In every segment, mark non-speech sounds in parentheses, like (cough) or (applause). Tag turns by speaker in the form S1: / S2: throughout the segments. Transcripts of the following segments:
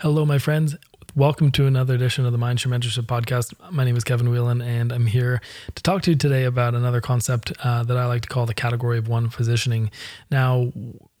S1: Hello, my friends. Welcome to another edition of the Mindshare Mentorship Podcast. My name is Kevin Whelan, and I'm here to talk to you today about another concept uh, that I like to call the category of one positioning. Now,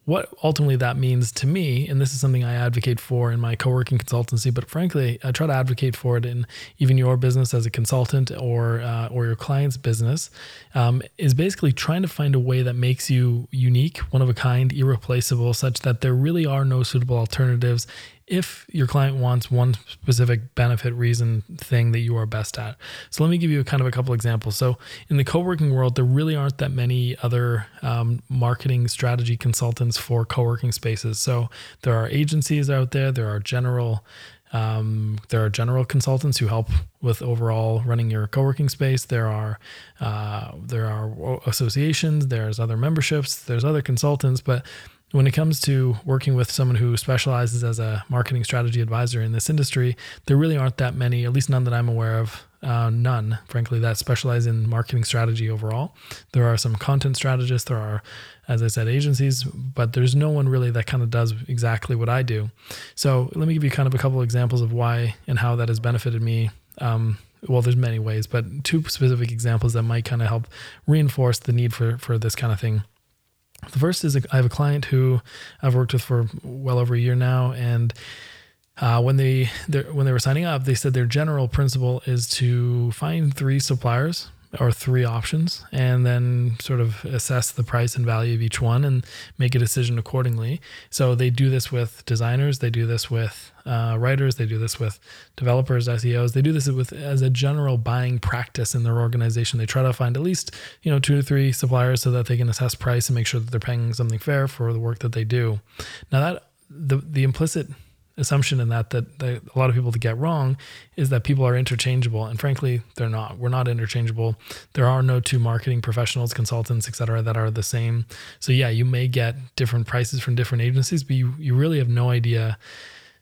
S1: what ultimately that means to me, and this is something I advocate for in my co-working consultancy, but frankly, I try to advocate for it in even your business as a consultant or uh, or your client's business, um, is basically trying to find a way that makes you unique, one of a kind, irreplaceable, such that there really are no suitable alternatives if your client wants one specific benefit reason thing that you are best at. So let me give you kind of a couple examples. So in the co-working world, there really aren't that many other um, marketing strategy consultants for co-working spaces. So there are agencies out there, there are general um, there are general consultants who help with overall running your co-working space. There are uh, there are associations. There's other memberships. There's other consultants, but when it comes to working with someone who specializes as a marketing strategy advisor in this industry, there really aren't that many, at least none that I'm aware of, uh, none, frankly, that specialize in marketing strategy overall. There are some content strategists, there are, as I said, agencies, but there's no one really that kind of does exactly what I do. So let me give you kind of a couple of examples of why and how that has benefited me. Um, well, there's many ways, but two specific examples that might kind of help reinforce the need for for this kind of thing. The first is I have a client who I've worked with for well over a year now, and uh, when they when they were signing up, they said their general principle is to find three suppliers or three options and then sort of assess the price and value of each one and make a decision accordingly. So they do this with designers, they do this with uh, writers, they do this with developers, SEOs, they do this with as a general buying practice in their organization. They try to find at least you know two to three suppliers so that they can assess price and make sure that they're paying something fair for the work that they do. Now that the the implicit assumption in that, that that a lot of people get wrong is that people are interchangeable. And frankly they're not. We're not interchangeable. There are no two marketing professionals consultants etc that are the same. So yeah you may get different prices from different agencies but you, you really have no idea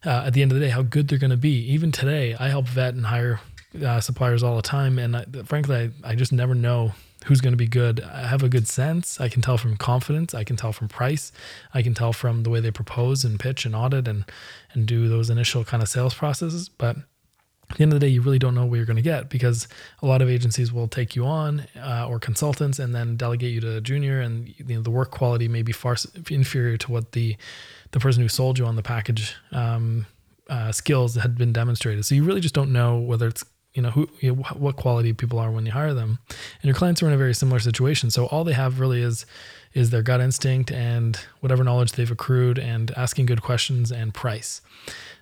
S1: uh, at the end of the day how good they're going to be. Even today i help vet and hire uh, suppliers all the time. And I, frankly I, I just never know who's going to be good. I have a good sense. I can tell from confidence. I can tell from price. I can tell from the way they propose and pitch and audit and and do those initial kind of sales processes. But at the end of the day, you really don't know what you're going to get because a lot of agencies will take you on uh, or consultants and then delegate you to a junior, and you know, the work quality may be far inferior to what the the person who sold you on the package um, uh, skills had been demonstrated. So you really just don't know whether it's you know who you know, what quality people are when you hire them. And your clients are in a very similar situation. So all they have really is is their gut instinct and whatever knowledge they've accrued and asking good questions and price.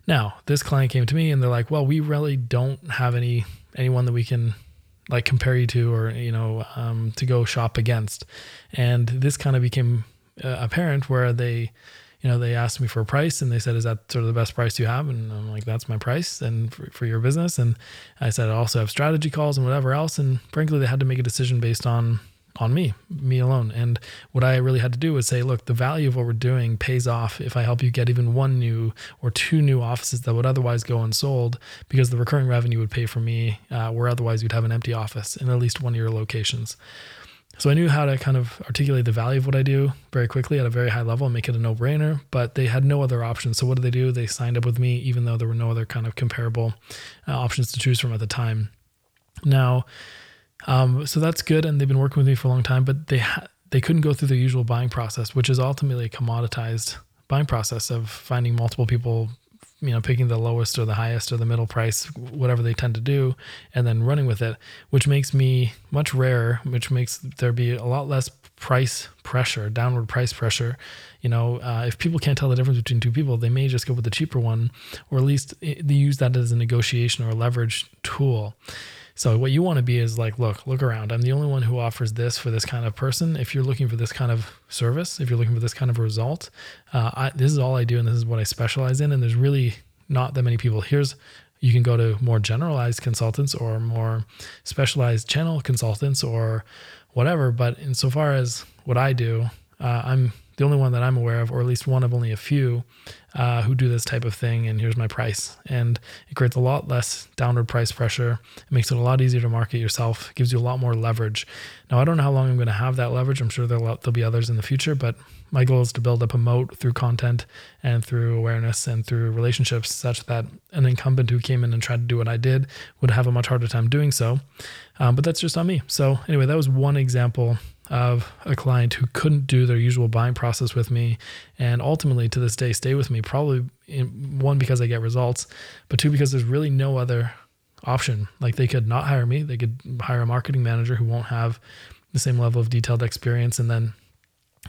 S1: Now this client came to me and they're like well we really don't have any anyone that we can like compare you to or you know um, to go shop against. And this kind of became uh, apparent where they you know, they asked me for a price and they said, is that sort of the best price you have? And I'm like, that's my price and for, for your business. And I said, I also have strategy calls and whatever else. And frankly, they had to make a decision based on on me, me alone. And what I really had to do was say, look, the value of what we're doing pays off if I help you get even one new or two new offices that would otherwise go unsold because the recurring revenue would pay for me, uh, where otherwise you'd have an empty office in at least one of your locations. So I knew how to kind of articulate the value of what I do very quickly at a very high level and make it a no brainer, but they had no other options. So what did they do? They signed up with me, even though there were no other kind of comparable uh, options to choose from at the time. Now, um, so that's good. And they've been working with me for a long time, but they, ha- they couldn't go through the usual buying process, which is ultimately a commoditized buying process of finding multiple people you know picking the lowest or the highest or the middle price whatever they tend to do and then running with it which makes me much rarer which makes there be a lot less price pressure downward price pressure you know uh, if people can't tell the difference between two people they may just go with the cheaper one or at least eh, they use that as a negotiation or a leverage tool so what you want to be is like, look, look around. I'm the only one who offers this for this kind of person. If you're looking for this kind of service, if you're looking for this kind of result, uh, I, this is all I do, and this is what I specialize in. And there's really not that many people. Here's you can go to more generalized consultants or more specialized channel consultants or whatever. But insofar as what I do, uh, I'm the only one that I'm aware of, or at least one of only a few uh, who do this type of thing. And here's my price. And it creates a lot less downward price pressure. It makes it a lot easier to market yourself, it gives you a lot more leverage. Now, I don't know how long I'm going to have that leverage. I'm sure there'll, there'll be others in the future, but my goal is to build up a moat through content and through awareness and through relationships such that an incumbent who came in and tried to do what I did would have a much harder time doing so. Um, but that's just on me. So, anyway, that was one example of a client who couldn't do their usual buying process with me. And ultimately to this day stay with me probably in, one because I get results but two because there's really no other option. Like they could not hire me. They could hire a marketing manager who won't have the same level of detailed experience. And then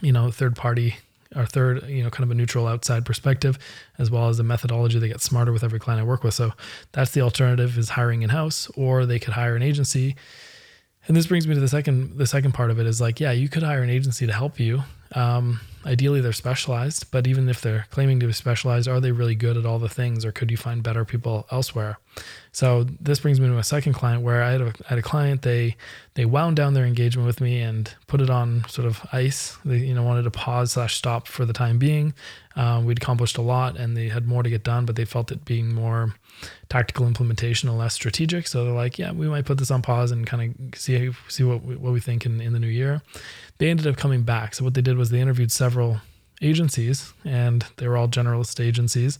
S1: you know third party or third you know kind of a neutral outside perspective as well as the methodology They get smarter with every client I work with. So that's the alternative is hiring in house or they could hire an agency and this brings me to the second the second part of it is like yeah you could hire an agency to help you. Um, ideally they're specialized but even if they're claiming to be specialized are they really good at all the things or could you find better people elsewhere so this brings me to a second client where I had a, I had a client they they wound down their engagement with me and put it on sort of ice they you know wanted to pause slash stop for the time being um, we'd accomplished a lot and they had more to get done but they felt it being more tactical implementation and less strategic. So they're like, yeah, we might put this on pause and kind of see see what we, what we think in, in the new year. They ended up coming back. So what they did was they interviewed several agencies and they were all generalist agencies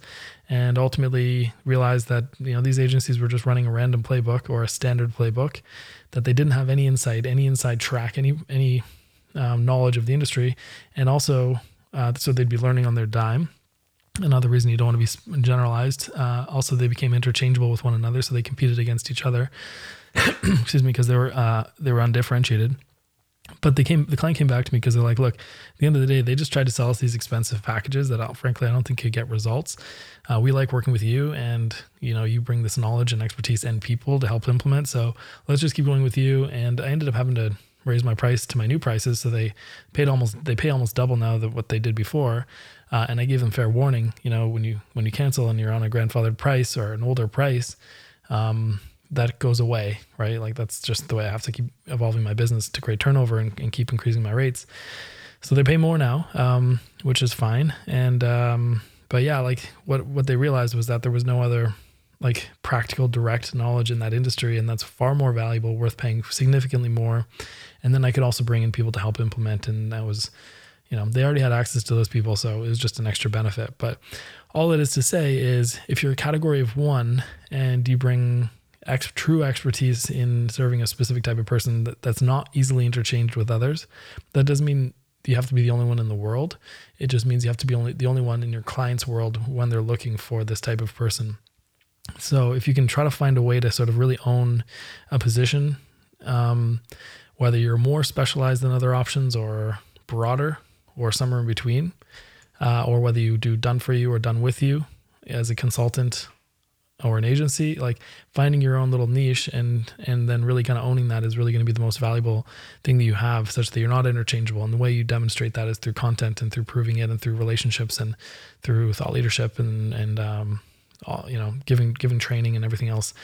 S1: and ultimately realized that you know these agencies were just running a random playbook or a standard playbook that they didn't have any insight any inside track any any um, knowledge of the industry and also uh, so they'd be learning on their dime Another reason you don't want to be generalized. Uh, also, they became interchangeable with one another, so they competed against each other. (coughs) Excuse me, because they were uh, they were undifferentiated. But they came. The client came back to me because they're like, "Look, at the end of the day, they just tried to sell us these expensive packages that, uh, frankly, I don't think could get results. Uh, we like working with you, and you know, you bring this knowledge and expertise and people to help implement. So let's just keep going with you." And I ended up having to raise my price to my new prices, so they paid almost they pay almost double now than what they did before. Uh, and I gave them fair warning. You know, when you when you cancel and you're on a grandfathered price or an older price, um, that goes away, right? Like that's just the way I have to keep evolving my business to create turnover and, and keep increasing my rates. So they pay more now, um, which is fine. And um, but yeah, like what what they realized was that there was no other like practical direct knowledge in that industry and that's far more valuable worth paying significantly more and then i could also bring in people to help implement and that was you know, they already had access to those people, so it was just an extra benefit. But all it is to say is if you're a category of one and you bring ex- true expertise in serving a specific type of person that, that's not easily interchanged with others, that doesn't mean you have to be the only one in the world. It just means you have to be only the only one in your client's world when they're looking for this type of person. So if you can try to find a way to sort of really own a position, um, whether you're more specialized than other options or broader, or somewhere in between, uh, or whether you do done for you or done with you as a consultant or an agency, like finding your own little niche and and then really kind of owning that is really going to be the most valuable thing that you have, such that you're not interchangeable. And the way you demonstrate that is through content and through proving it and through relationships and through thought leadership and and um, all, you know giving giving training and everything else.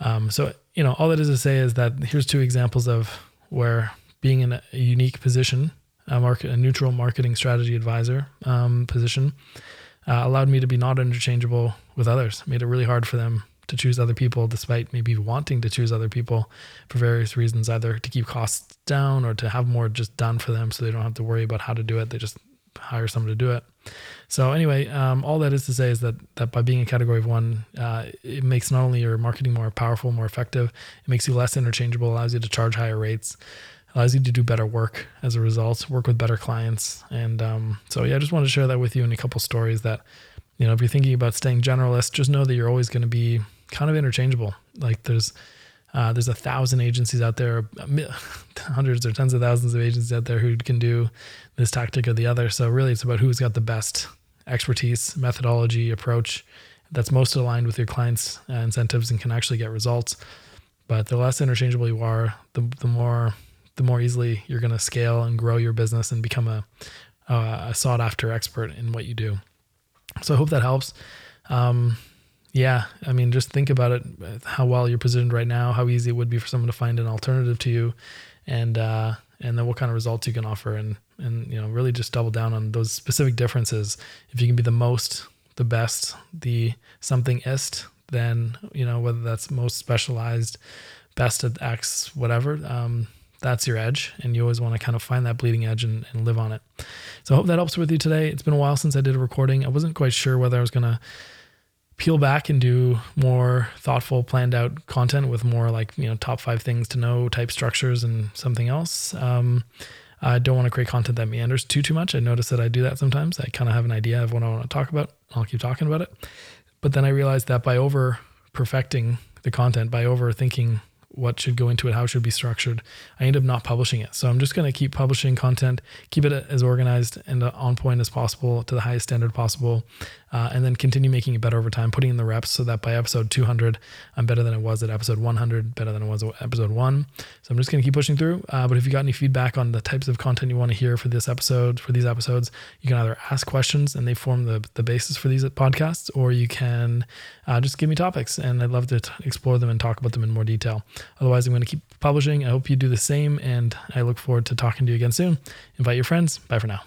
S1: Um, so you know all that is to say is that here's two examples of where being in a unique position a market, a neutral marketing strategy advisor um, position, uh, allowed me to be not interchangeable with others. Made it really hard for them to choose other people, despite maybe wanting to choose other people for various reasons, either to keep costs down or to have more just done for them, so they don't have to worry about how to do it. They just hire someone to do it. So anyway, um, all that is to say is that that by being a category of one, uh, it makes not only your marketing more powerful, more effective, it makes you less interchangeable, allows you to charge higher rates allows you to do better work as a result, work with better clients. And um, so, yeah, I just wanted to share that with you in a couple stories that, you know, if you're thinking about staying generalist, just know that you're always going to be kind of interchangeable. Like there's, uh, there's a thousand agencies out there, (laughs) hundreds or tens of thousands of agencies out there who can do this tactic or the other. So really, it's about who's got the best expertise, methodology, approach that's most aligned with your clients' uh, incentives and can actually get results. But the less interchangeable you are, the the more the more easily you're going to scale and grow your business and become a, a sought after expert in what you do. So I hope that helps. Um, yeah, I mean, just think about it, how well you're positioned right now, how easy it would be for someone to find an alternative to you, and uh, and then what kind of results you can offer and and you know really just double down on those specific differences if you can be the most the best the something ist then you know whether that's most specialized best at x whatever um, that's your edge and you always want to kind of find that bleeding edge and, and live on it. So i hope that helps with you today. It's been a while since i did a recording. I wasn't quite sure whether i was going to peel back and do more thoughtful planned out content with more like you know top five things to know type structures and something else. Um, i don't want to create content that meanders too too much. I notice that i do that sometimes. I kind of have an idea of what i want to talk about i'll keep talking about it. But then i realized that by over perfecting the content by overthinking what should go into it, how it should be structured. I end up not publishing it. So I'm just going to keep publishing content, keep it as organized and on point as possible to the highest standard possible, uh, and then continue making it better over time, putting in the reps so that by episode 200, I'm better than I was at episode 100, better than I was at episode one. So I'm just going to keep pushing through. Uh, but if you got any feedback on the types of content you want to hear for this episode, for these episodes, you can either ask questions and they form the, the basis for these podcasts, or you can uh, just give me topics and I'd love to t- explore them and talk about them in more detail. Otherwise, I'm going to keep publishing. I hope you do the same, and I look forward to talking to you again soon. Invite your friends. Bye for now.